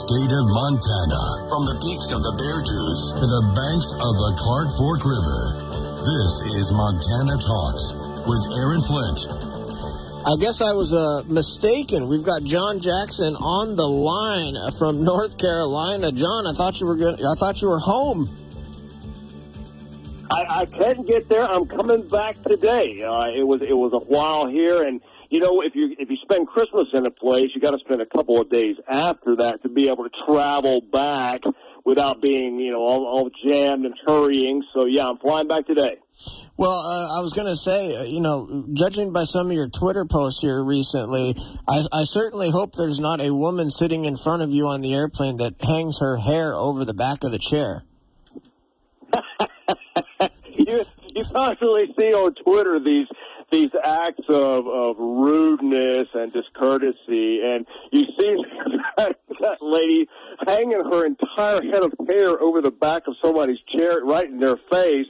state of Montana. From the peaks of the Bear Beartooth to the banks of the Clark Fork River. This is Montana Talks with Aaron Flint. I guess I was uh, mistaken. We've got John Jackson on the line from North Carolina. John, I thought you were good. I thought you were home. I, I can get there. I'm coming back today. Uh, it was it was a while here, and you know if you if you spend Christmas in a place, you got to spend a couple of days after that to be able to travel back without being you know all, all jammed and hurrying. So yeah, I'm flying back today. Well, uh, I was going to say, uh, you know, judging by some of your Twitter posts here recently, I, I, certainly hope there's not a woman sitting in front of you on the airplane that hangs her hair over the back of the chair. you you constantly see on Twitter these these acts of, of rudeness and discourtesy, and you see that, that lady hanging her entire head of hair over the back of somebody's chair right in their face.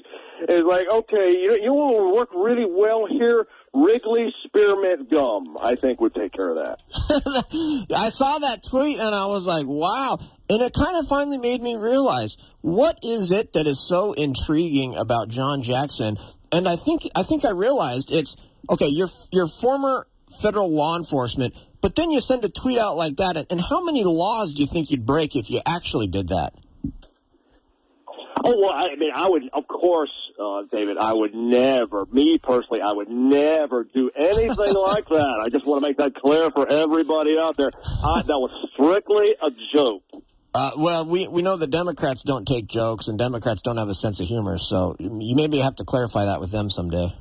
It's like, okay, you you will work really well here. Wrigley spearmint gum, I think, would take care of that. I saw that tweet and I was like, wow. And it kind of finally made me realize what is it that is so intriguing about John Jackson? And I think I think I realized it's okay. You're you're former federal law enforcement, but then you send a tweet out like that. And, and how many laws do you think you'd break if you actually did that? Oh well, I mean, I would, of course, uh, David. I would never, me personally, I would never do anything like that. I just want to make that clear for everybody out there. I, that was strictly a joke. Uh, well, we, we know the Democrats don't take jokes, and Democrats don't have a sense of humor. So you maybe have to clarify that with them someday.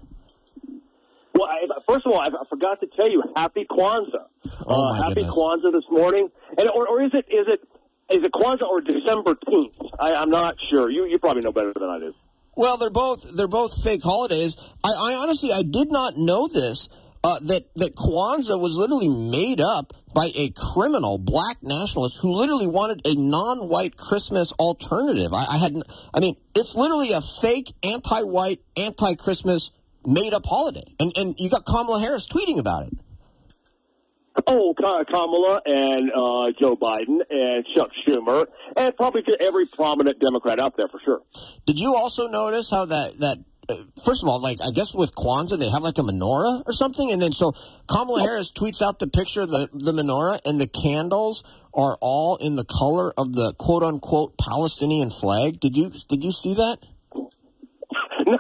Well, I, first of all, I, I forgot to tell you, Happy Kwanzaa. Oh uh, happy goodness. Kwanzaa this morning, and or, or is it is it is it Kwanzaa or December 10th? I, I'm not sure. You you probably know better than I do. Well, they're both they're both fake holidays. I, I honestly I did not know this. Uh, that that Kwanzaa was literally made up by a criminal black nationalist who literally wanted a non-white Christmas alternative. I, I hadn't. I mean, it's literally a fake anti-white, anti-Christmas made-up holiday, and and you got Kamala Harris tweeting about it. Oh, Kamala and uh, Joe Biden and Chuck Schumer and probably to every prominent Democrat out there for sure. Did you also notice how that that first of all, like I guess with Kwanzaa they have like a menorah or something, and then so Kamala Harris tweets out the picture of the the menorah, and the candles are all in the color of the quote unquote Palestinian flag. Did you did you see that? no,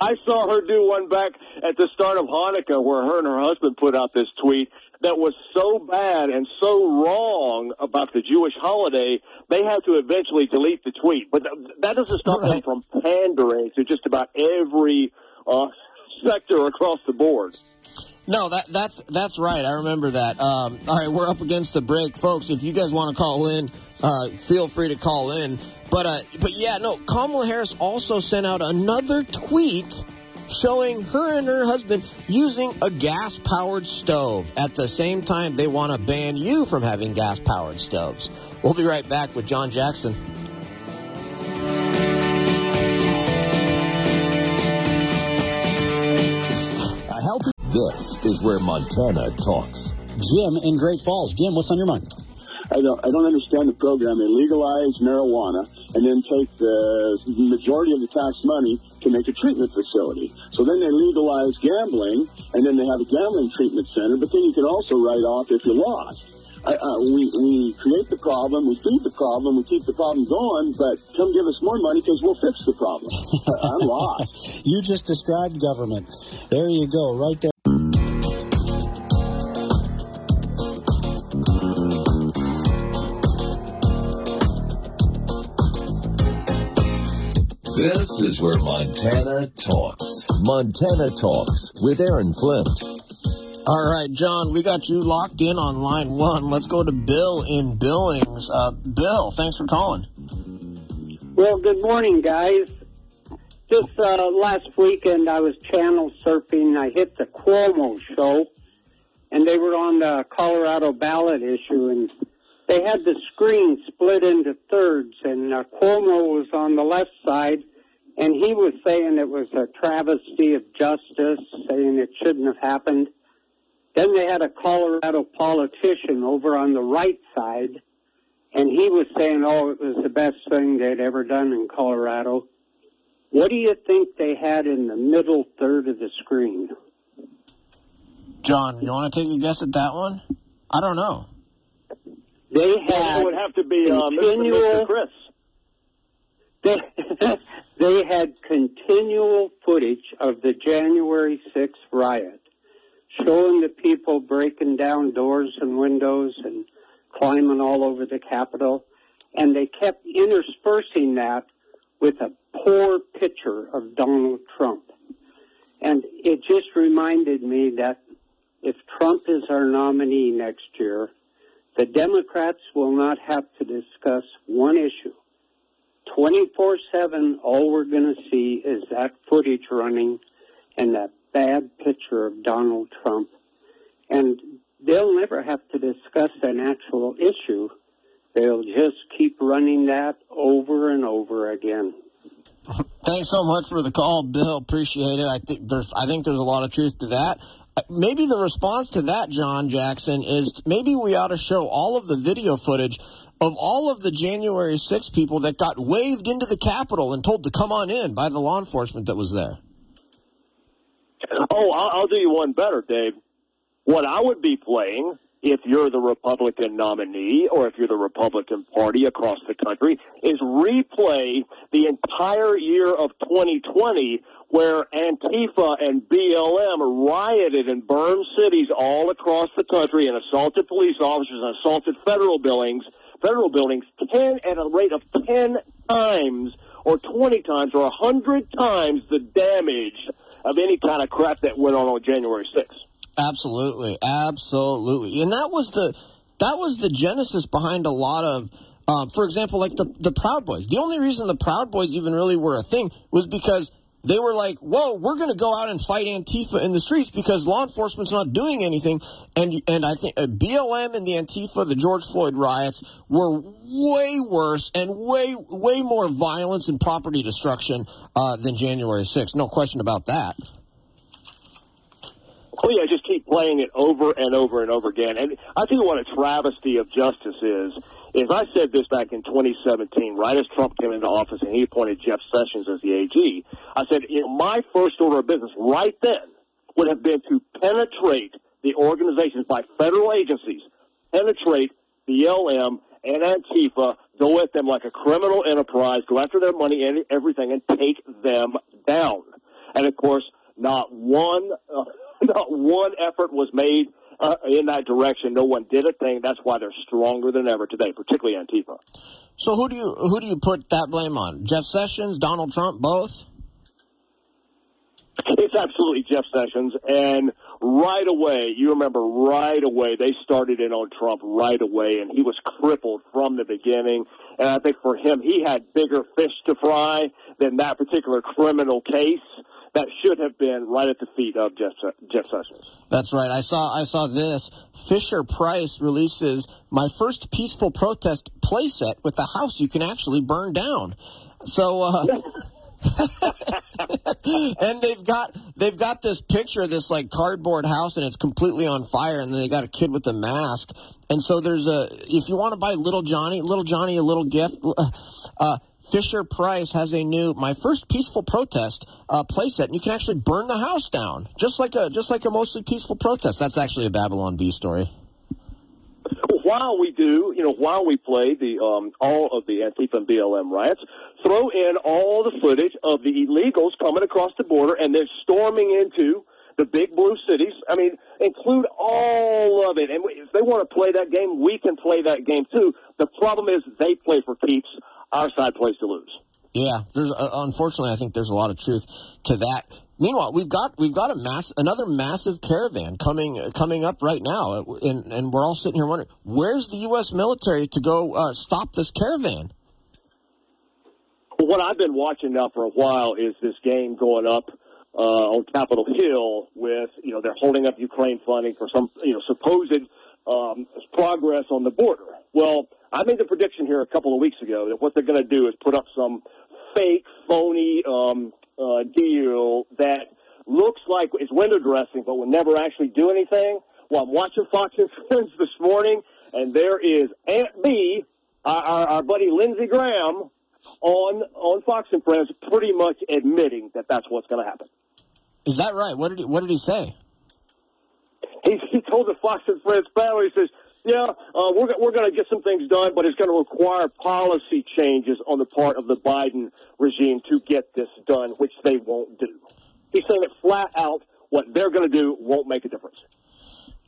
I saw her do one back at the start of Hanukkah where her and her husband put out this tweet that was so bad and so wrong about the Jewish holiday, they had to eventually delete the tweet. But th- that doesn't stop them from pandering to just about every uh, sector across the board. No, that that's that's right. I remember that. Um, all right, we're up against the break, folks. If you guys want to call in, uh, feel free to call in. But uh, but yeah, no. Kamala Harris also sent out another tweet showing her and her husband using a gas powered stove. At the same time, they want to ban you from having gas powered stoves. We'll be right back with John Jackson. This is where Montana talks. Jim in Great Falls. Jim, what's on your mind? I don't, I don't understand the program. They legalize marijuana and then take the majority of the tax money to make a treatment facility. So then they legalize gambling, and then they have a gambling treatment center, but then you can also write off if you lost. I, uh, we, we create the problem, we feed the problem, we keep the problem going, but come give us more money because we'll fix the problem. I'm lost. You just described government. There you go, right there. This is where Montana talks. Montana talks with Aaron Flint. All right, John, we got you locked in on line one. Let's go to Bill in Billings. Uh, Bill, thanks for calling. Well, good morning, guys. Just uh, last weekend, I was channel surfing. I hit the Cuomo show, and they were on the Colorado ballot issue, and they had the screen split into thirds, and uh, Cuomo was on the left side, and he was saying it was a travesty of justice, saying it shouldn't have happened. Then they had a Colorado politician over on the right side, and he was saying, oh, it was the best thing they'd ever done in Colorado. What do you think they had in the middle third of the screen? John, you want to take a guess at that one? I don't know. They had it would have to be uh, continual, Mr. Mr. Chris. They, they had continual footage of the January 6th riot, showing the people breaking down doors and windows and climbing all over the Capitol, and they kept interspersing that with a poor picture of Donald Trump. And it just reminded me that if Trump is our nominee next year, the Democrats will not have to discuss one issue. 24 7, all we're going to see is that footage running and that bad picture of Donald Trump. And they'll never have to discuss an actual issue. They'll just keep running that over and over again. Thanks so much for the call, Bill. Appreciate it. I think there's I think there's a lot of truth to that. Maybe the response to that, John Jackson, is maybe we ought to show all of the video footage of all of the January 6 people that got waved into the Capitol and told to come on in by the law enforcement that was there. Oh, I'll, I'll do you one better, Dave. What I would be playing if you're the Republican nominee or if you're the Republican Party across the country is replay the entire year of 2020 where Antifa and BLM rioted and burned cities all across the country and assaulted police officers and assaulted federal buildings, federal buildings 10 at a rate of 10 times or 20 times or 100 times the damage of any kind of crap that went on on January 6th. Absolutely, absolutely, and that was the that was the genesis behind a lot of. Um, for example, like the the Proud Boys. The only reason the Proud Boys even really were a thing was because they were like, "Whoa, we're going to go out and fight Antifa in the streets because law enforcement's not doing anything." And and I think uh, BLM and the Antifa, the George Floyd riots, were way worse and way way more violence and property destruction uh, than January 6th. No question about that. Oh yeah, just keep playing it over and over and over again. And I think what a travesty of justice is. Is I said this back in 2017, right as Trump came into office and he appointed Jeff Sessions as the AG. I said, you know, my first order of business right then would have been to penetrate the organizations by federal agencies, penetrate BLM and Antifa, go at them like a criminal enterprise, go after their money and everything, and take them down. And of course, not one. Uh, not one effort was made uh, in that direction. No one did a thing. That's why they're stronger than ever today, particularly Antifa. So who do you who do you put that blame on? Jeff Sessions, Donald Trump, both? It's absolutely Jeff Sessions, and right away, you remember right away they started in on Trump right away, and he was crippled from the beginning. And I think for him, he had bigger fish to fry than that particular criminal case that should have been right at the feet of Jeff, Jeff Sessions. That's right. I saw I saw this. Fisher Price releases my first peaceful protest playset with a house you can actually burn down. So. Uh, and they've got they've got this picture of this like cardboard house and it's completely on fire and then they got a kid with a mask and so there's a if you want to buy little johnny little johnny a little gift uh, Fisher Price has a new "My First Peaceful Protest" uh, playset, and you can actually burn the house down, just like a just like a mostly peaceful protest. That's actually a Babylon Bee story. While we do, you know, while we play the um, all of the Antifa and BLM riots, throw in all the footage of the illegals coming across the border and then storming into the big blue cities. I mean, include all of it. And if they want to play that game, we can play that game too. The problem is they play for keeps our side plays to lose. Yeah, there's uh, unfortunately I think there's a lot of truth to that. Meanwhile, we've got we've got a mass another massive caravan coming uh, coming up right now, and and we're all sitting here wondering where's the U.S. military to go uh, stop this caravan. Well what I've been watching now for a while is this game going up uh, on Capitol Hill with you know they're holding up Ukraine funding for some you know supposed um, progress on the border. Well I made the prediction here a couple of weeks ago that what they're going to do is put up some fake, phony um, uh, deal that looks like it's window dressing, but will never actually do anything. Well, I'm watching Fox and Friends this morning, and there is Aunt B, our, our, our buddy Lindsey Graham, on on Fox and Friends, pretty much admitting that that's what's going to happen. Is that right? What did he, what did he say? He, he told the Fox and Friends family, he says, yeah, uh, we're, we're going to get some things done, but it's going to require policy changes on the part of the Biden regime to get this done, which they won't do. He's saying it flat out, what they're going to do won't make a difference.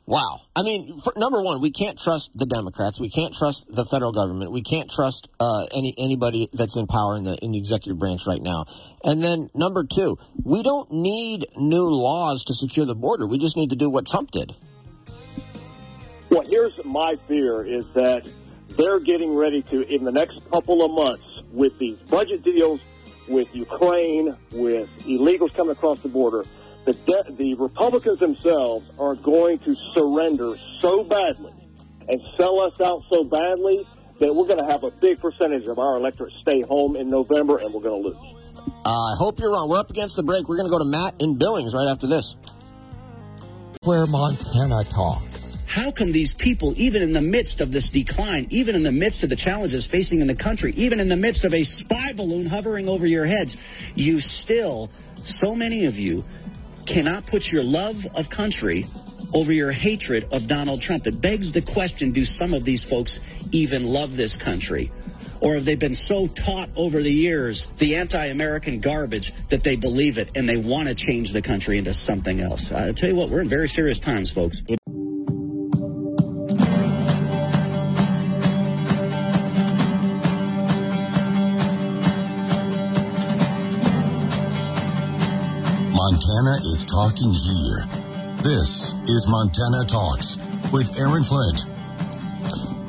Wow. I mean, for, number one, we can't trust the Democrats. We can't trust the federal government. We can't trust uh, any anybody that's in power in the in the executive branch right now. And then number two, we don't need new laws to secure the border. We just need to do what Trump did. Well, here's my fear is that they're getting ready to, in the next couple of months, with these budget deals, with Ukraine, with illegals coming across the border, the, de- the Republicans themselves are going to surrender so badly and sell us out so badly that we're going to have a big percentage of our electorate stay home in November and we're going to lose. Uh, I hope you're wrong. We're up against the break. We're going to go to Matt in Billings right after this. Where Montana talks. How come these people, even in the midst of this decline, even in the midst of the challenges facing in the country, even in the midst of a spy balloon hovering over your heads, you still, so many of you, cannot put your love of country over your hatred of Donald Trump? It begs the question do some of these folks even love this country? Or have they been so taught over the years the anti American garbage that they believe it and they want to change the country into something else? I tell you what, we're in very serious times, folks. Montana is talking here. This is Montana Talks with Aaron Flint.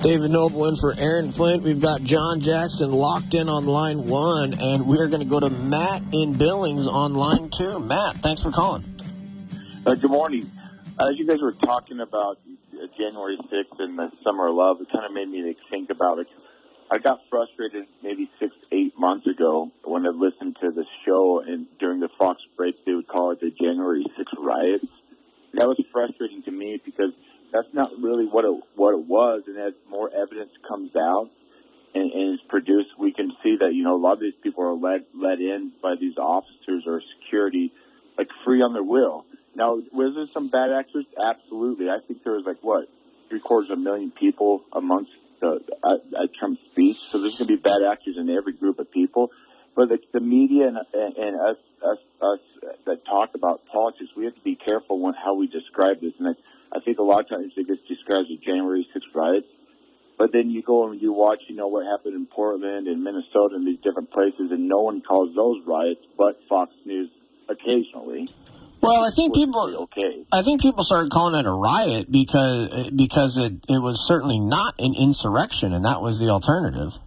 David Knobel in for Aaron Flint. We've got John Jackson locked in on line one, and we're going to go to Matt in Billings on line two. Matt, thanks for calling. Uh, good morning. As you guys were talking about January 6th and the Summer of Love, it kind of made me think about it. I got frustrated maybe six, eight months ago when I listened to the show and during the Fox break, they would call it the January 6th riots. That was frustrating to me because that's not really what it what it was. And as more evidence comes out and, and is produced, we can see that you know a lot of these people are led led in by these officers or security, like free on their will. Now, was there some bad actors? Absolutely. I think there was like what three quarters of a million people amongst the at, at Trump's speech. So there's going to be bad actors in every group of people. But the, the media and, and, and us, us, us that talk about politics, we have to be careful when, how we describe this. And I, I think a lot of times it gets described as January 6th riots. But then you go and you watch, you know, what happened in Portland and Minnesota and these different places, and no one calls those riots but Fox News occasionally. Well, I think people. okay. I think people started calling it a riot because because it, it was certainly not an insurrection, and that was the alternative.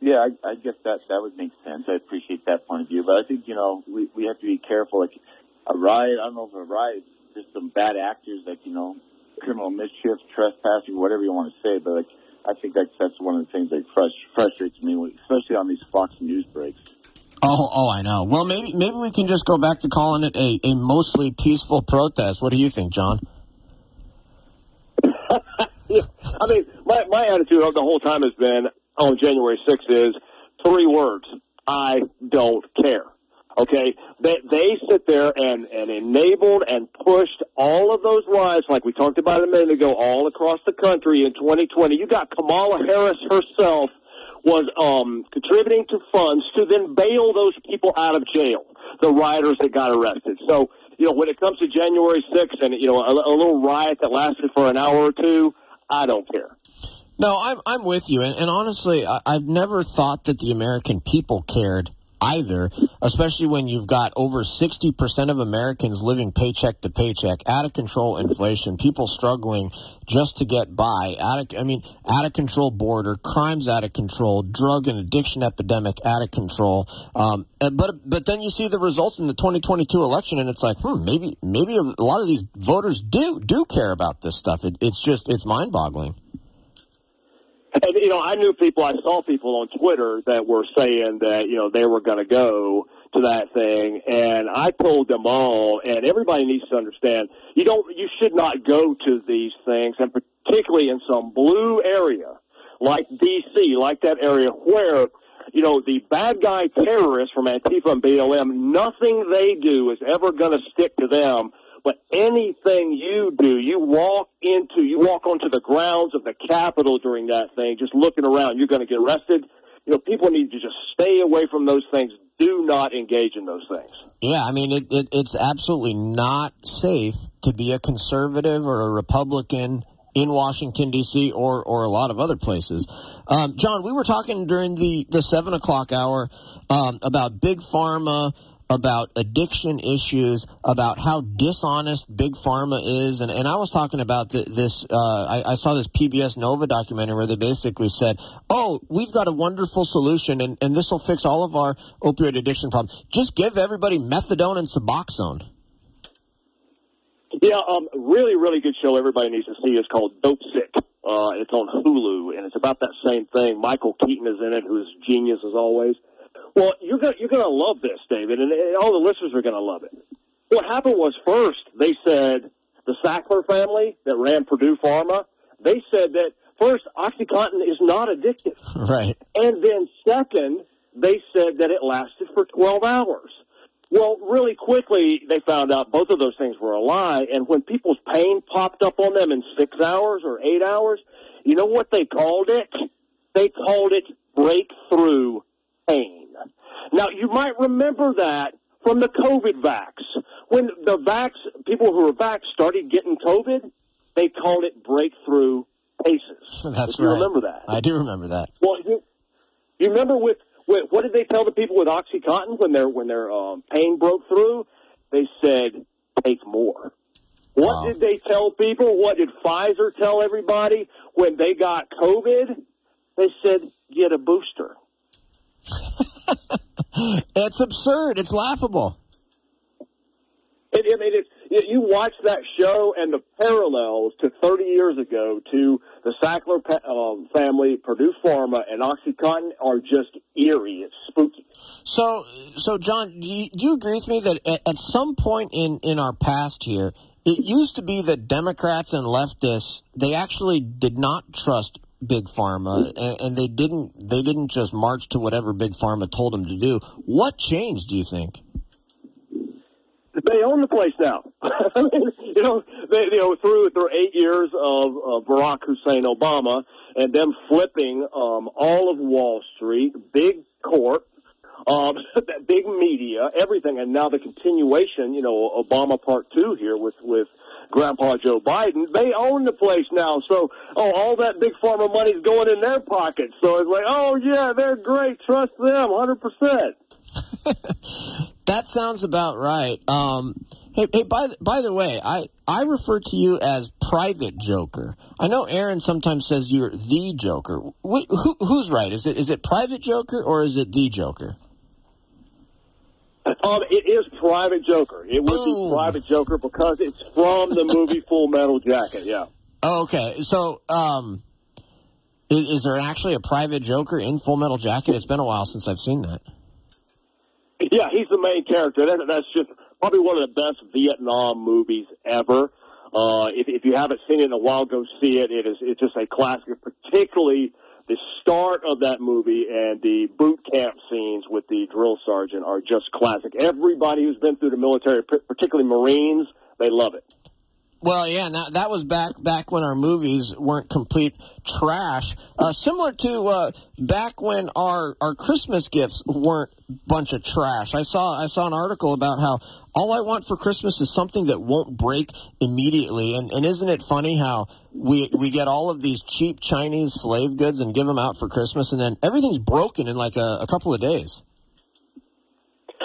Yeah, I, I guess that that would make sense. I appreciate that point of view, but I think you know we we have to be careful. Like a riot, I don't know if a riot just some bad actors, like you know, criminal mischief, trespassing, whatever you want to say. But like, I think that's that's one of the things that frust- frustrates me, especially on these Fox News breaks. Oh, oh, I know. Well, maybe maybe we can just go back to calling it a, a mostly peaceful protest. What do you think, John? I mean, my, my attitude the whole time has been on January 6th is three words. I don't care. Okay? They, they sit there and, and enabled and pushed all of those riots, like we talked about a minute ago, all across the country in 2020. You got Kamala Harris herself was um, contributing to funds to then bail those people out of jail, the rioters that got arrested. So, you know, when it comes to January 6th and, you know, a, a little riot that lasted for an hour or two, I don't care. No, I'm I'm with you, and, and honestly, I, I've never thought that the American people cared either, especially when you've got over 60% of Americans living paycheck to paycheck, out of control inflation, people struggling just to get by, out of, I mean, out of control border, crimes out of control, drug and addiction epidemic out of control. Um, but, but then you see the results in the 2022 election and it's like, hmm, maybe, maybe a lot of these voters do, do care about this stuff. It, it's just, it's mind boggling. And you know, I knew people. I saw people on Twitter that were saying that you know they were going to go to that thing, and I told them all. And everybody needs to understand: you don't, you should not go to these things, and particularly in some blue area like D.C., like that area where you know, the bad guy terrorists from Antifa and BLM, nothing they do is ever going to stick to them. But anything you do, you walk into, you walk onto the grounds of the Capitol during that thing, just looking around, you're going to get arrested. You know, people need to just stay away from those things. Do not engage in those things. Yeah, I mean, it, it, it's absolutely not safe to be a conservative or a Republican in Washington D.C. or or a lot of other places. Um, John, we were talking during the the seven o'clock hour um, about big pharma. About addiction issues, about how dishonest big pharma is, and, and I was talking about the, this. Uh, I, I saw this PBS Nova documentary where they basically said, "Oh, we've got a wonderful solution, and, and this will fix all of our opioid addiction problems. Just give everybody methadone and Suboxone." Yeah, um, really, really good show. Everybody needs to see. It's called Dope Sick. Uh, it's on Hulu, and it's about that same thing. Michael Keaton is in it, who's genius as always. Well, you're gonna you're gonna love this, David, and all the listeners are gonna love it. What happened was first they said the Sackler family that ran Purdue Pharma. They said that first OxyContin is not addictive, right? And then second, they said that it lasted for 12 hours. Well, really quickly, they found out both of those things were a lie. And when people's pain popped up on them in six hours or eight hours, you know what they called it? They called it breakthrough pain. Now, you might remember that from the COVID vax. When the vax, people who were vax started getting COVID, they called it breakthrough cases. That's if you right. remember that. I do remember that. Well, you, you remember with what, what did they tell the people with OxyContin when their when their um, pain broke through? They said, "Take more." What Wow. did they tell people? What did Pfizer tell everybody when they got COVID? They said, "Get a booster." It's absurd. It's laughable. It, I mean, it's, you watch that show and the parallels to 30 years ago to the Sackler um, family, Purdue Pharma, and OxyContin are just eerie. It's spooky. So, so John, do you, do you agree with me that at, at some point in, in our past here, it used to be that Democrats and leftists they actually did not trust big pharma, and, and they didn't they didn't just march to whatever big pharma told them to do. What changed? Do you think? They own the place now. You know, they, you know, through through eight years of uh, Barack Hussein Obama and them flipping um, all of Wall Street, big corp, um, big media, everything, and now the continuation. You know, Obama Part Two here with with Grandpa Joe Biden. They own the place now, so oh, all that big pharma money's going in their pockets. So it's like, oh yeah, they're great. Trust them, hundred percent. That sounds about right. Um, hey, hey. By the, by the way, I I refer to you as Private Joker. I know Aaron sometimes says you're the Joker. Wh- who, who's right? Is it is it Private Joker or is it the Joker? Um, it is Private Joker. It would be Private Joker because it's from the movie Full Metal Jacket. Yeah. Oh, okay. So, um, is, is there actually a Private Joker in Full Metal Jacket? It's been a while since I've seen that. Yeah, he's the main character. That, that's just probably one of the best Vietnam movies ever. Uh, if, if you haven't seen it in a while, go see it. It is it's just a classic, particularly the start of that movie and the boot camp scenes with the drill sergeant are just classic. Everybody who's been through the military, particularly Marines, they love it. Well, yeah, now, that was back back when our movies weren't complete trash. Uh, similar to uh, back when our, our Christmas gifts weren't bunch of trash. I saw I saw an article about how all I want for Christmas is something that won't break immediately. And, and isn't it funny how we we get all of these cheap Chinese slave goods and give them out for Christmas, and then everything's broken in like a, a couple of days.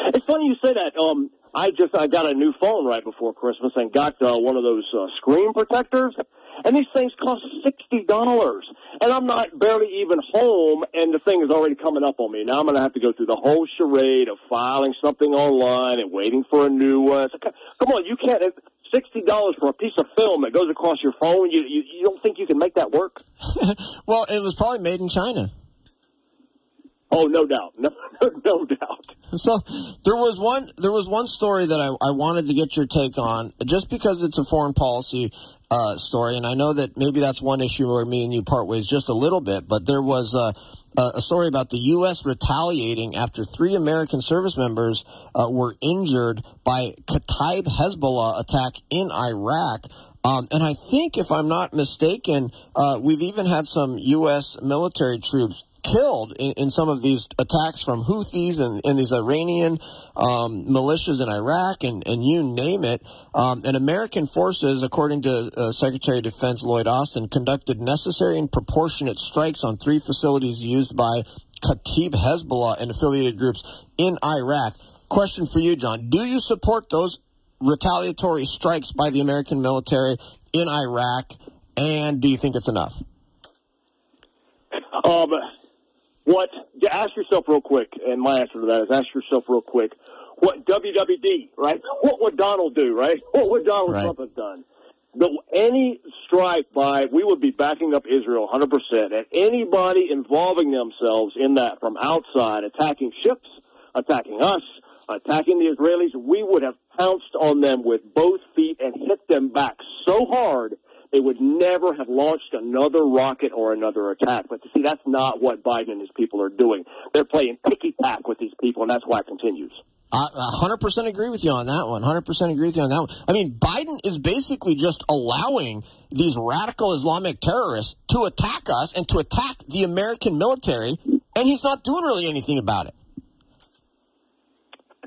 It's funny you say that. Um, I just I got a new phone right before Christmas and got uh, one of those uh, screen protectors, and these things cost sixty dollars, and I'm not barely even home, and the thing is already coming up on me. Now I'm going to have to go through the whole charade of filing something online and waiting for a new one. Like, Come on, you can't. sixty dollars for a piece of film that goes across your phone. You, you you don't think you can make that work? well, it was probably made in China. Oh, no doubt, no, no doubt. So there was one there was one story that I, I wanted to get your take on, just because it's a foreign policy uh, story, and I know that maybe that's one issue where me and you part ways just a little bit. But there was a, a story about the U.S. retaliating after three American service members uh, were injured by Kataib Hezbollah attack in Iraq. Um, and I think, if I'm not mistaken, uh, we've even had some U.S. military troops killed in, in some of these attacks from Houthis and, and these Iranian um, militias in Iraq and, and you name it. Um, and American forces, according to uh, Secretary of Defense Lloyd Austin, conducted necessary and proportionate strikes on three facilities used by Kataib Hezbollah and affiliated groups in Iraq. Question for you, John. Do you support those retaliatory strikes by the American military in Iraq? And do you think it's enough? Um, what? Ask yourself real quick, and my answer to that is ask yourself real quick. What WWD, right? What would Donald do, right? What would Donald right. Trump have done? The, any strike by, we would be backing up Israel 100%. And anybody involving themselves in that from outside, attacking ships, attacking us, attacking the Israelis, we would have pounced on them with both feet and hit them back so hard they would never have launched another rocket or another attack. But to see, that's not what Biden and his people are doing. They're playing picky pack with these people, and that's why it continues. I 100% agree with you on that one. 100% agree with you on that one. I mean, Biden is basically just allowing these radical Islamic terrorists to attack us and to attack the American military, and he's not doing really anything about it.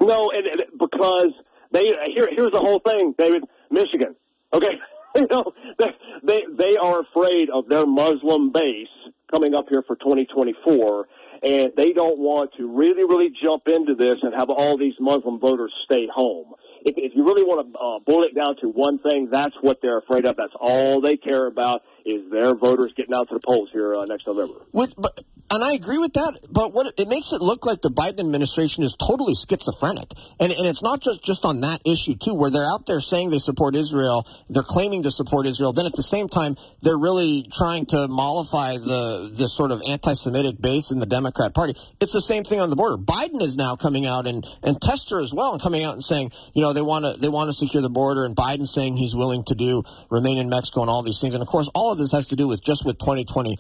No, and, and because they here, here's the whole thing, David. Michigan, okay, you know, they, they they are afraid of their Muslim base coming up here for 2024, and they don't want to really, really jump into this and have all these Muslim voters stay home. If, if you really want to uh, boil it down to one thing, that's what they're afraid of. That's all they care about is their voters getting out to the polls here uh, next November. What, but and I agree with that, but what it makes it look like the Biden administration is totally schizophrenic, and and it's not just just on that issue too, where they're out there saying they support Israel, they're claiming to support Israel, then at the same time they're really trying to mollify the the sort of anti-Semitic base in the Democrat Party. It's the same thing on the border. Biden is now coming out and and Tester as well, and coming out and saying, you know, they want to they want to secure the border, and Biden saying he's willing to do remain in Mexico and all these things, and of course all of this has to do with just with 2020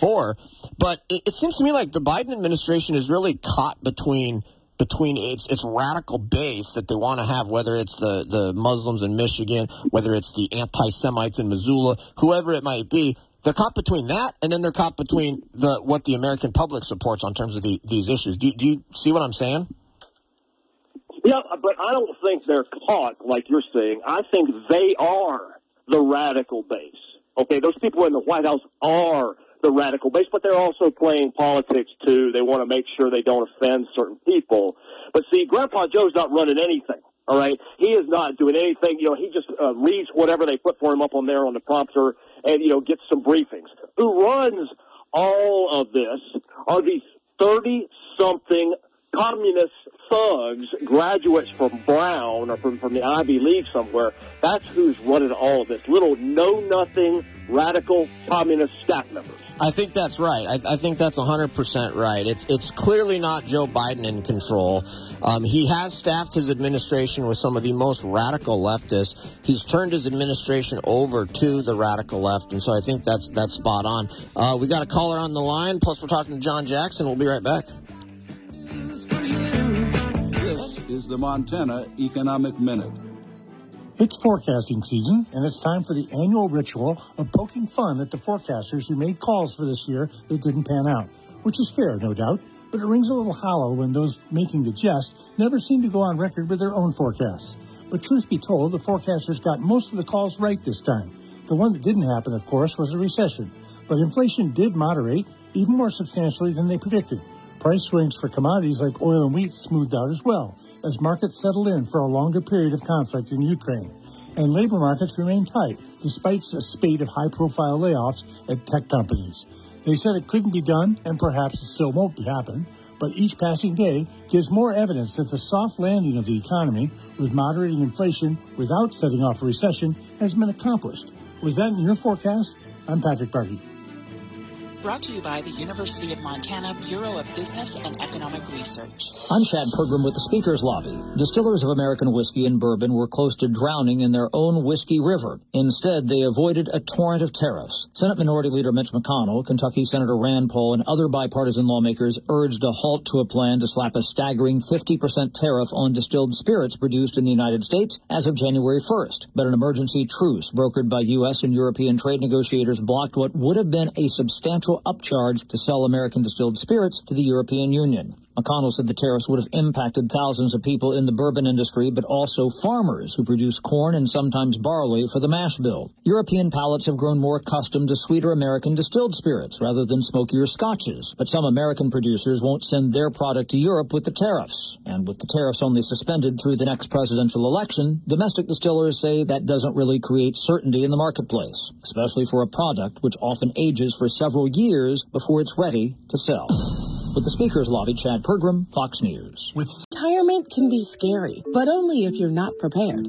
for. But it, it seems to me like the Biden administration is really caught between between its its radical base that they want to have, whether it's the the Muslims in Michigan, whether it's the anti Semites in Missoula, whoever it might be. They're caught between that, and then they're caught between the what the American public supports on terms of the, these issues. Do, do you see what I'm saying? Yeah, but I don't think they're caught like you're saying. I think they are the radical base. Okay, those people in the White House are the radical base, but they're also playing politics too. They want to make sure they don't offend certain people. But see, Grandpa Joe's not running anything. All right, he is not doing anything. You know, he just uh, reads whatever they put for him up on there on the prompter, and you know, gets some briefings. Who runs all of this are these thirty-something communist thugs, graduates from Brown or from, from the Ivy League somewhere. That's who's running all of this. Little know-nothing radical communist staff members. I think that's right. I, I, think that's 100% right. It's it's clearly not Joe Biden in control. Um, he has staffed his administration with some of the most radical leftists. He's turned his administration over to the radical left, and so I think that's that's spot on. Uh, we got a caller on the line. Plus, we're talking to John Jackson. We'll be right back. This is the Montana Economic Minute. It's forecasting season, and it's time for the annual ritual of poking fun at the forecasters who made calls for this year that didn't pan out, which is fair, no doubt, but it rings a little hollow when those making the jest never seem to go on record with their own forecasts. But truth be told, the forecasters got most of the calls right this time. The one that didn't happen, of course, was a recession, but inflation did moderate even more substantially than they predicted. Price swings for commodities like oil and wheat smoothed out as well, as markets settled in for a longer period of conflict in Ukraine. And labor markets remain tight, despite a spate of high profile layoffs at tech companies. They said it couldn't be done, and perhaps it still won't be happen, but each passing day gives more evidence that the soft landing of the economy with moderating inflation without setting off a recession has been accomplished. Was that in your forecast? I'm Patrick Barkey. Brought to you by the University of Montana Bureau of Business and Economic Research. I'm Chad Pergram with the Speaker's Lobby. Distillers of American whiskey and bourbon were close to drowning in their own whiskey river. Instead, they avoided a torrent of tariffs. Senate Minority Leader Mitch McConnell, Kentucky Senator Rand Paul, and other bipartisan lawmakers urged a halt to a plan to slap a staggering 50% tariff on distilled spirits produced in the United States as of January 1st. But an emergency truce brokered by U.S. and European trade negotiators blocked what would have been a substantial upcharge to sell American distilled spirits to the European Union. McConnell said the tariffs would have impacted thousands of people in the bourbon industry, but also farmers who produce corn and sometimes barley for the mash bill. European palates have grown more accustomed to sweeter American distilled spirits rather than smokier scotches, but some American producers won't send their product to Europe with the tariffs. And with the tariffs only suspended through the next presidential election, domestic distillers say that doesn't really create certainty in the marketplace, especially for a product which often ages for several years before it's ready to sell. With the Speaker's Lobby, Chad Pergram, Fox News. With retirement can be scary, but only if you're not prepared.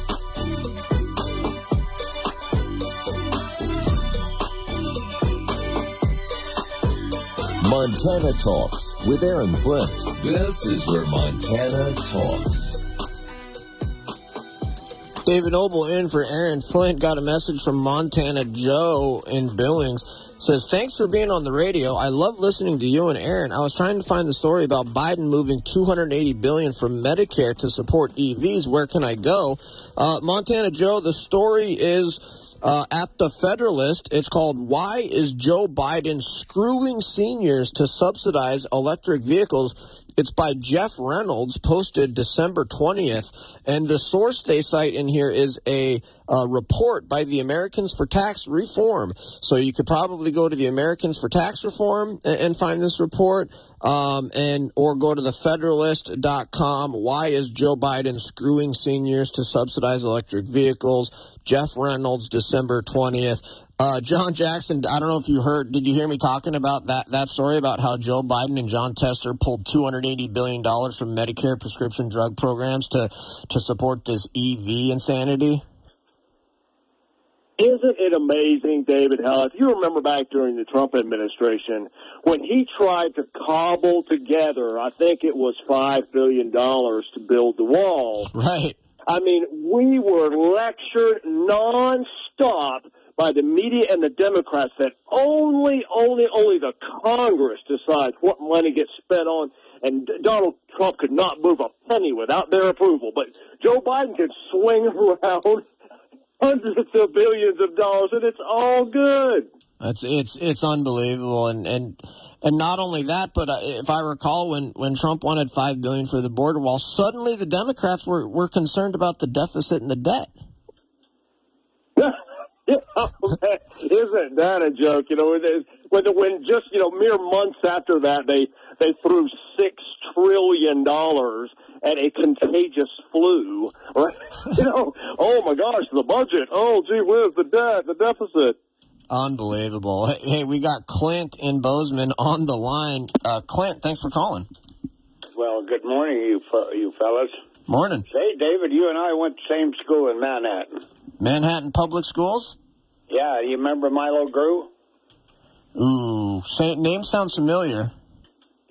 Montana Talks with Aaron Flint. This is where Montana talks. David Knobel in for Aaron Flint got a message from Montana Joe in Billings. Says, thanks for being on the radio. I love listening to you and Aaron. I was trying to find the story about Biden moving 280 billion from Medicare to support EVs. Where can I go? Uh, Montana Joe, the story is uh, at the Federalist. It's called Why is Joe Biden Screwing Seniors to Subsidize Electric Vehicles? It's by Jeff Reynolds, posted December 20th. And the source they cite in here is a, a, report by the Americans for Tax Reform. So you could probably go to the Americans for Tax Reform and, and find this report. Um, and or go to the federalist.com. Why is Joe Biden screwing seniors to subsidize electric vehicles? Jeff Reynolds, December 20th. Uh, John Jackson, I don't know if you heard, did you hear me talking about that, that story about how Joe Biden and Jon Tester pulled $280 billion from Medicare prescription drug programs to, to support this EV insanity? Isn't it amazing, David Hell? If you remember back during the Trump administration, when he tried to cobble together, I think it was $5 billion to build the wall. Right. I mean, we were lectured nonstop by the media and the Democrats that only, only, only the Congress decides what money gets spent on, and Donald Trump could not move a penny without their approval. But Joe Biden could swing around hundreds of billions of dollars, and it's all good. It's it's it's unbelievable, and and and not only that, but uh, if I recall, when when Trump wanted five billion for the border wall, suddenly the Democrats were were concerned about the deficit and the debt. Isn't that a joke? You know, when when just you know mere months after that they they threw six trillion dollars at a contagious flu, right? you know, oh my gosh, the budget. Oh gee whiz, the debt, the deficit. Unbelievable. Hey, we got Clint in Bozeman on the line. Uh, Clint, thanks for calling. Well, good morning, you you fellas. Morning. Hey, David, you and I went to the same school in Manhattan. Manhattan Public Schools? Yeah, you remember Milo Grew? Ooh, say, name sounds familiar.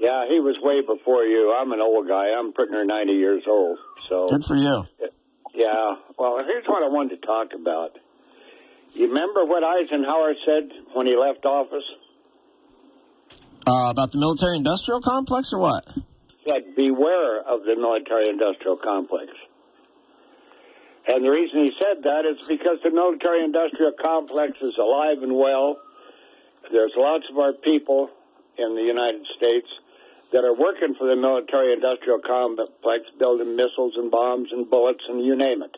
Yeah, he was way before you. I'm an old guy. I'm pretty near 90 years old. So Good for you. Yeah. Well, here's what I wanted to talk about. You remember what Eisenhower said when he left office? Uh, about the military industrial complex or what? He said, beware of the military industrial complex. And the reason he said that is because the military industrial complex is alive and well. There's lots of our people in the United States that are working for the military industrial complex, building missiles and bombs and bullets and you name it.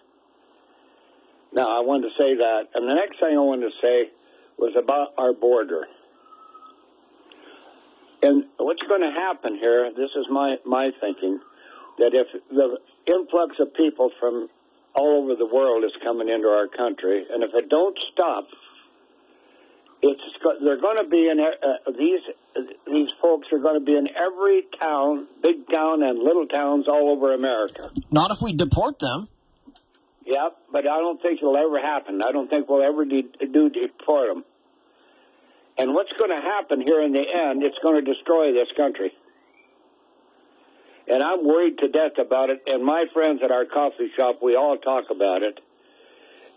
Now, I wanted to say that. And the next thing I wanted to say was about our border. And what's going to happen here, this is my, my thinking, that if the influx of people from all over the world is coming into our country, and if it don't stop, it's they're going to be in uh, these these folks are going to be in every town, big town and little towns all over America. Not if we deport them. Yeah, but I don't think it'll ever happen. I don't think we'll ever de- do deport them. And what's going to happen here in the end? It's going to destroy this country. And I'm worried to death about it. And my friends at our coffee shop, we all talk about it.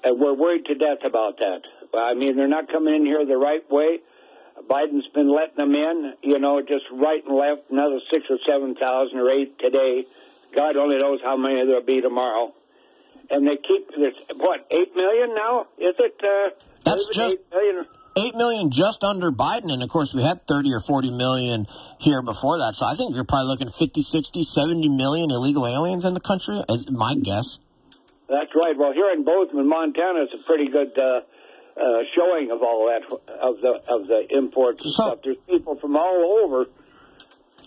And we're worried to death about that. I mean, they're not coming in here the right way. Biden's been letting them in, you know, just right and left, another six or seven thousand or eight today. God only knows how many there'll be tomorrow. And they keep, there's, what, eight million now? Is it? Uh, That's just. Eight million? 8 million just under Biden. And of course, we had 30 or 40 million here before that. So I think you're probably looking 50, 60, 70 million illegal aliens in the country, is my guess. That's right. Well, here in Bozeman, Montana, it's a pretty good uh, uh, showing of all that, of the of the imports and So- stuff. There's people from all over.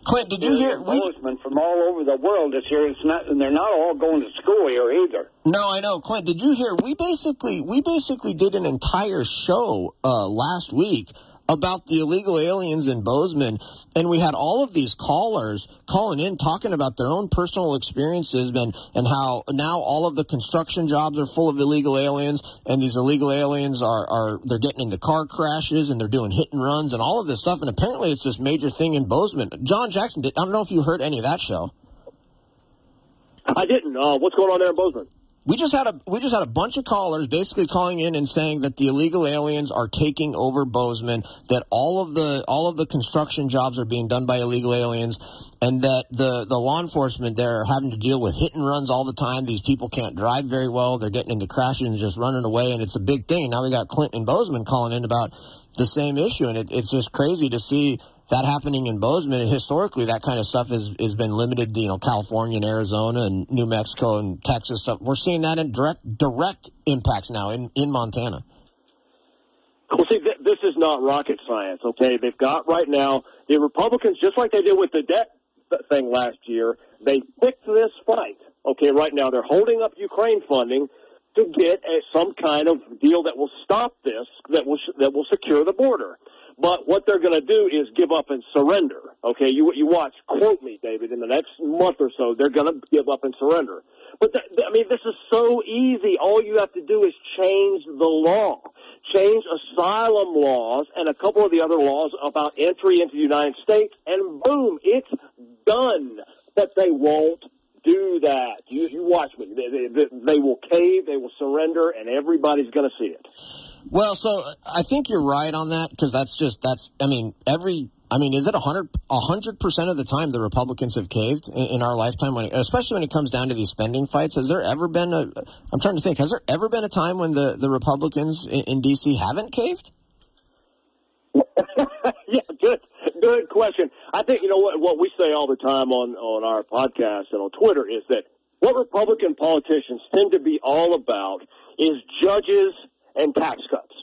Clint, did you hear? We, Bozeman from all over the world this year. It's not, and they're not all going to school here either. no, I know, Clint. Did you hear? We basically we basically did an entire show uh, last week about the illegal aliens in Bozeman, and we had all of these callers calling in talking about their own personal experiences and and how now all of the construction jobs are full of illegal aliens, and these illegal aliens are are they're getting into car crashes and they're doing hit and runs and all of this stuff, and apparently it's this major thing in Bozeman. John Jackson, did, I don't know if you heard any of that show. I didn't. Uh, what's going on there in Bozeman? We just had a we just had a bunch of callers basically calling in and saying that the illegal aliens are taking over Bozeman, that all of the all of the construction jobs are being done by illegal aliens, and that the the law enforcement there are having to deal with hit and runs all the time. These people can't drive very well; they're getting into crashes and just running away, and it's a big thing. Now we got Clinton and Bozeman calling in about the same issue, and it, it's just crazy to see that happening in Bozeman. And historically, that kind of stuff has, has been limited to, you know, California and Arizona and New Mexico and Texas stuff. We're seeing that in direct, direct impacts now in, in Montana. Well, see, th- this is not rocket science, okay? They've got right now the Republicans, just like they did with the debt thing last year, they picked this fight, okay? Right now, they're holding up Ukraine funding to get a, some kind of deal that will stop this, that will that will secure the border. But what they're going to do is give up and surrender. Okay, you you watch. Quote me, David. In the next month or so, they're going to give up and surrender. But th- th- I mean, this is so easy. All you have to do is change the law, change asylum laws, and a couple of the other laws about entry into the United States, and boom, it's done. But they won't do that. You, you watch me. They, they, they will cave. They will surrender, and everybody's going to see it. Well, so I think you're right on that because that's just that's. I mean, every. I mean, is it a hundred a hundred percent of the time the Republicans have caved in, in our lifetime? When, it, especially when it comes down to these spending fights, has there ever been a? I'm trying to think. Has there ever been a time when the the Republicans in, in D.C. haven't caved? yeah, good, good question. I think you know what what we say all the time on on our podcast and on Twitter is that what Republican politicians tend to be all about is judges and tax cuts.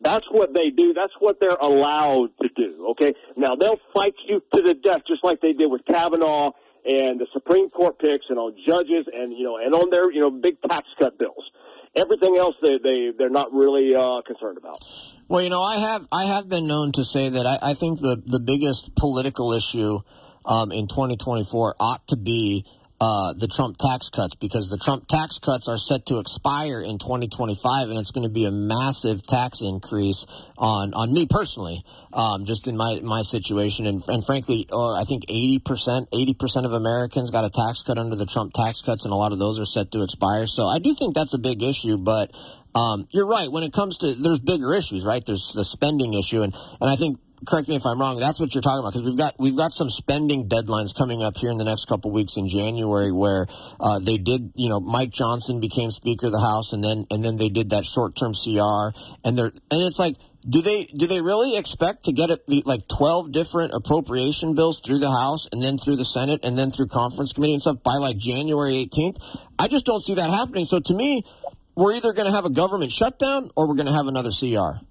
That's what they do. That's what they're allowed to do. Okay. Now they'll fight you to the death, just like they did with Kavanaugh and the Supreme Court picks, and on judges, and you know, and on their you know big tax cut bills. Everything else they they they're not really uh, concerned about. Well, you know, I have I have been known to say that I, I think the the biggest political issue um, in 2024 ought to be uh, the Trump tax cuts because the Trump tax cuts are set to expire in 2025, and it's going to be a massive tax increase on on me personally, um, just in my my situation, and and frankly, uh, I think 80 percent 80 percent of Americans got a tax cut under the Trump tax cuts, and a lot of those are set to expire. So I do think that's a big issue, but. Um, you're right. When it comes to there's bigger issues, right? There's the spending issue, and and I think correct me if I'm wrong. That's what you're talking about because we've got we've got some spending deadlines coming up here in the next couple weeks in January where uh, they did. You know, Mike Johnson became Speaker of the House, and then and then they did that short term CR, and they're and it's like do they do they really expect to get it like twelve different appropriation bills through the House and then through the Senate and then through conference committee and stuff by like January eighteenth? I just don't see that happening. So to me, we're either going to have a government shutdown or we're going to have another CR.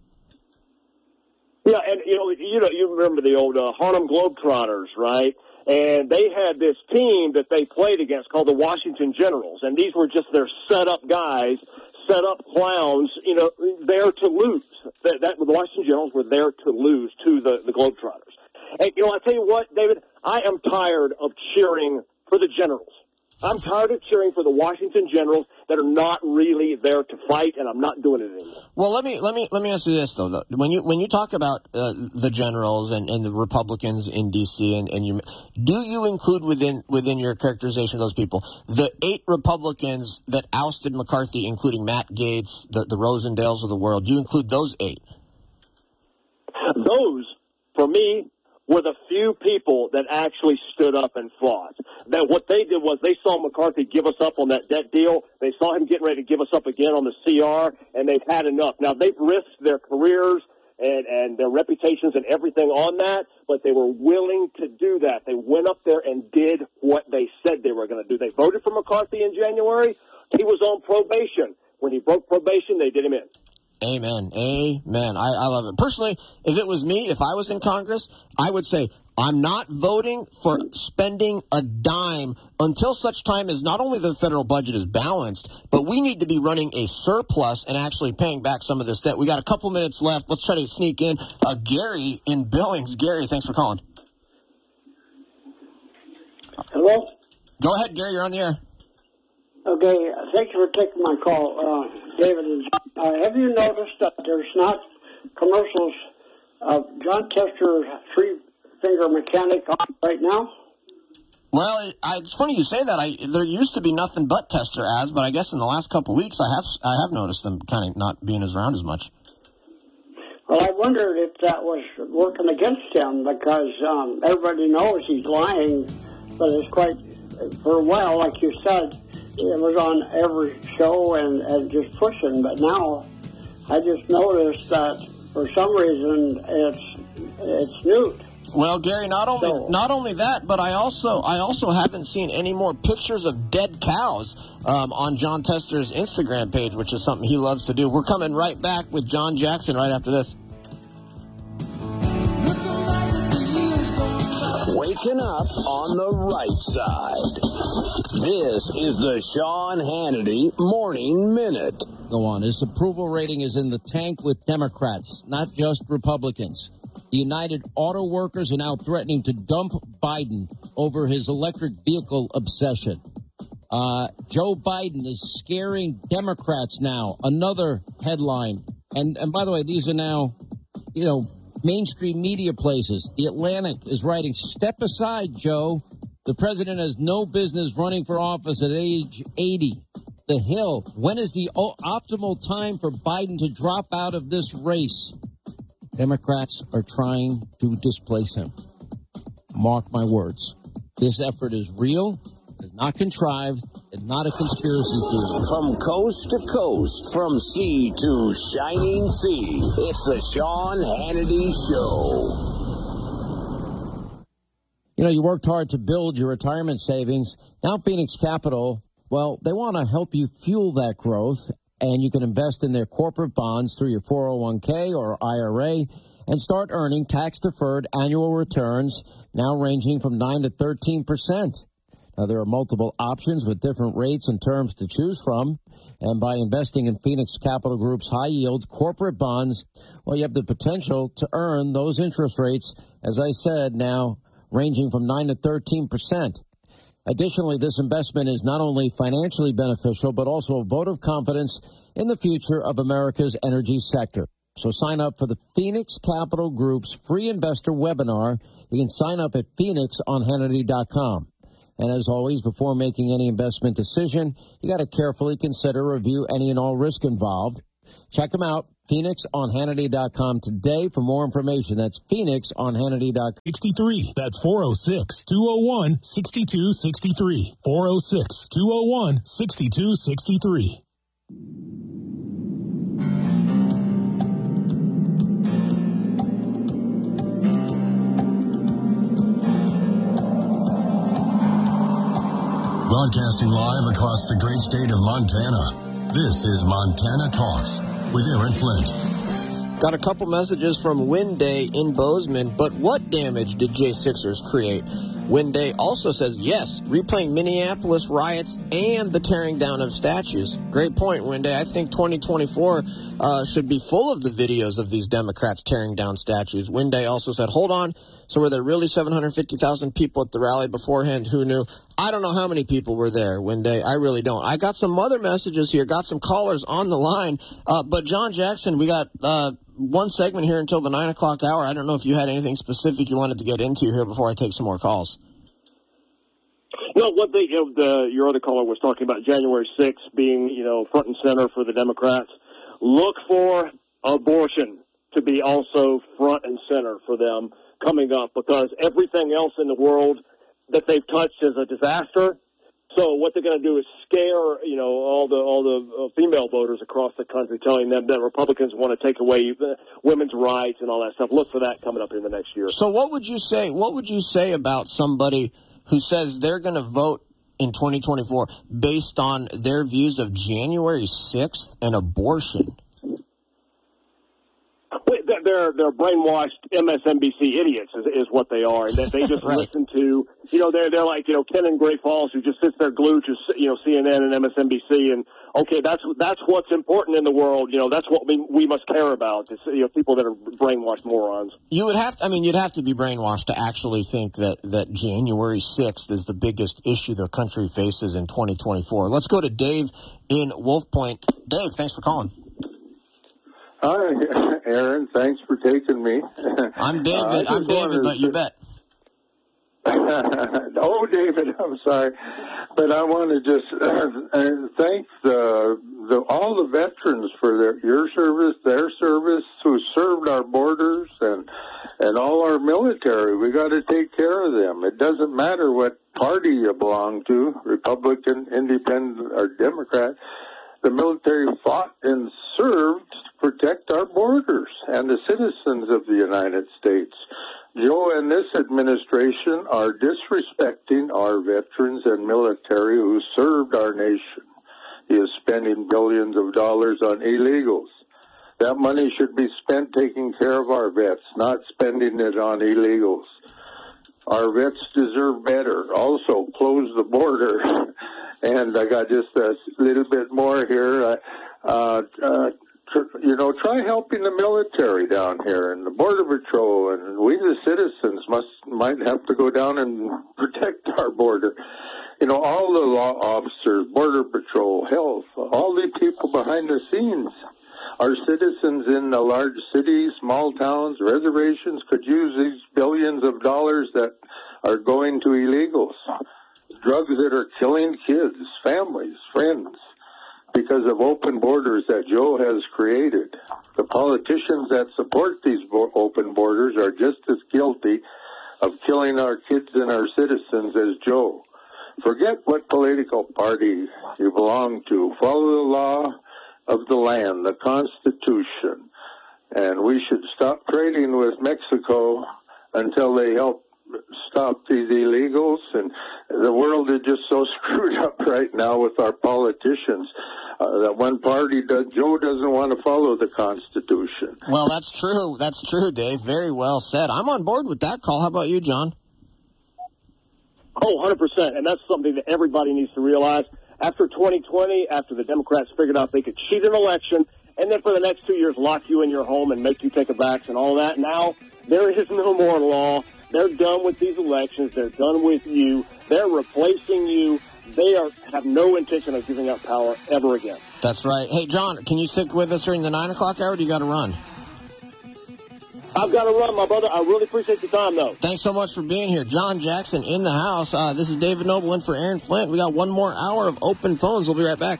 Yeah, and you know, you know, you remember the old uh, Harlem Globetrotters, right? And they had this team that they played against called the Washington Generals, and these were just their set up guys, set up clowns, you know, there to lose. That, that the Washington Generals were there to lose to the the Globetrotters. And you know, I tell you what, David, I am tired of cheering for the Generals. I'm tired of cheering for the Washington Generals that are not really there to fight, and I'm not doing it anymore. Well, let me let me let me ask you this though. though. When you when you talk about uh, the generals and, and the Republicans in D.C. and, and you do you include within within your characterization of those people the eight Republicans that ousted McCarthy, including Matt Gaetz, the the Rosendales of the world? Do you include those eight? Those, for me, were the few people that actually stood up and fought. That what they did was they saw McCarthy give us up on that debt deal. They saw him getting ready to give us up again on the CR, and they've had enough. Now they've risked their careers and and their reputations and everything on that, but they were willing to do that. They went up there and did what they said they were going to do. They voted for McCarthy in January. He was on probation. When he broke probation, they did him in. Amen. Amen. I, I love it. Personally, if it was me, if I was in Congress, I would say, I'm not voting for spending a dime until such time as not only the federal budget is balanced, but we need to be running a surplus and actually paying back some of this debt. We got a couple minutes left. Let's try to sneak in. Uh, Gary in Billings. Gary, thanks for calling. Hello? Go ahead, Gary. You're on the air. Okay, thank you for taking my call, uh, David. Uh, have you noticed that there's not commercials of Jon Tester three finger mechanic on right now? Well, it, I, it's funny you say that. I there used to be nothing but Tester ads, but I guess in the last couple of weeks, I have I have noticed them kind of not being as around as much. Well, I wondered if that was working against him because um, everybody knows he's lying, but it's quite for a while, like you said, it was on every show and, and just pushing. But now, I just noticed that for some reason it's it's Newt. Well, Gary, not only so, not only that, but I also I also haven't seen any more pictures of dead cows um, on Jon Tester's Instagram page, which is something he loves to do. We're coming right back with John Jackson right after this. Waking up on the right side. This is the Sean Hannity Morning Minute. Go on. His approval rating is in the tank with Democrats, not just Republicans. The United Auto Workers are now threatening to dump Biden over his electric vehicle obsession. Uh, Joe Biden is scaring Democrats now. Another headline. And, and by the way, these are now, you know, mainstream media places. The Atlantic is writing, step aside, Joe. The president has no business running for office at age 80. The Hill, when is the optimal time for Biden to drop out of this race? Democrats are trying to displace him. Mark my words. This effort is real, is not contrived, and not a conspiracy theory. From coast to coast, from sea to shining sea, it's the Sean Hannity Show. You know, you worked hard to build your retirement savings. Now, Phoenix Capital, well, they want to help you fuel that growth, and you can invest in their corporate bonds through your 401k or IRA and start earning tax deferred annual returns now ranging from 9 to 13 percent. Now, there are multiple options with different rates and terms to choose from. And by investing in Phoenix Capital Group's high yield corporate bonds, well, you have the potential to earn those interest rates, as I said, now ranging from 9 to 13 percent. Additionally, this investment is not only financially beneficial, but also a vote of confidence in the future of America's energy sector. So sign up for the Phoenix Capital Group's free investor webinar. You can sign up at phoenixonhannity.com. And as always, before making any investment decision, you got to carefully consider, review any and all risk involved. Check them out, phoenixonhannity.com today for more information. That's phoenixonhannity.com. 63. That's 406 201 6263. 406 201 6263. Broadcasting live across the great state of Montana. This is Montana Talks with Aaron Flint. Got a couple messages from Wind Day in Bozeman, but what damage did J Sixers create? Day also says yes, replaying Minneapolis riots and the tearing down of statues. Great point, Day. I think 2024 uh, should be full of the videos of these Democrats tearing down statues. Day also said, hold on. So were there really 750,000 people at the rally beforehand? Who knew? I don't know how many people were there, Day. I really don't. I got some other messages here, got some callers on the line. Uh, but John Jackson, we got uh, one segment here until the nine o'clock hour. I don't know if you had anything specific you wanted to get into here before I take some more calls. No, what they, you the, your other caller was talking about January 6th being, you know, front and center for the Democrats. Look for abortion to be also front and center for them coming up because everything else in the world that they've touched is a disaster. So what they're going to do is scare, you know, all the all the uh, female voters across the country, telling them that Republicans want to take away uh, women's rights and all that stuff. Look for that coming up in the next year. So what would you say? What would you say about somebody who says they're going to vote in 2024 based on their views of January 6th and abortion? They're they're brainwashed MSNBC idiots is, is what they are, and that they just right. listen to you know they're they're like you know Ken in Great Falls who just sits there glued to you know CNN and MSNBC and okay that's that's what's important in the world you know that's what we we must care about it's, you know people that are brainwashed morons. You would have to, I mean you'd have to be brainwashed to actually think that that January sixth is the biggest issue the country faces in 2024. Let's go to Dave in Wolf Point. Dave, thanks for calling. Hi, Aaron. Thanks for taking me. I'm David. Uh, I'm David, but you bet. oh, David, I'm sorry, but I want to just uh, thank the, the all the veterans for their your service, their service, who served our borders and and all our military. We got to take care of them. It doesn't matter what party you belong to, Republican, Independent, or Democrat. The military fought and served protect our borders and the citizens of the United States. Joe and this administration are disrespecting our veterans and military who served our nation. He is spending billions of dollars on illegals. That money should be spent taking care of our vets, not spending it on illegals. Our vets deserve better. Also, close the border. and I got just a little bit more here. Uh, uh, you know, try helping the military down here and the border patrol, and we the citizens must might have to go down and protect our border. You know, all the law officers, border patrol, health, all the people behind the scenes. Our citizens in the large cities, small towns, reservations could use these billions of dollars that are going to illegals. Drugs that are killing kids, families, friends because of open borders that Joe has created. The politicians that support these open borders are just as guilty of killing our kids and our citizens as Joe. Forget what political party you belong to. Follow the law of the land, the Constitution. And we should stop trading with Mexico until they help stop these illegals. And the world is just so screwed up right now with our politicians uh, that one party does. Joe doesn't want to follow the Constitution. Well, that's true. That's true, Dave. Very well said. I'm on board with that call. How about you, John? Oh, 100%. And that's something that everybody needs to realize. After 2020, after the Democrats figured out they could cheat an election, and then for the next two years lock you in your home and make you take a vax and all that, now there is no more law. They're done with these elections. They're done with you. They're replacing you they are have no intention of giving up power ever again. That's right. Hey, John, can you stick with us during the nine o'clock hour? do you got to run? I've got to run, my brother. I really appreciate your time, though. Thanks so much for being here. John Jackson in the house. Uh, this is David Knobel in for Aaron Flint. We got one more hour of open phones. We'll be right back.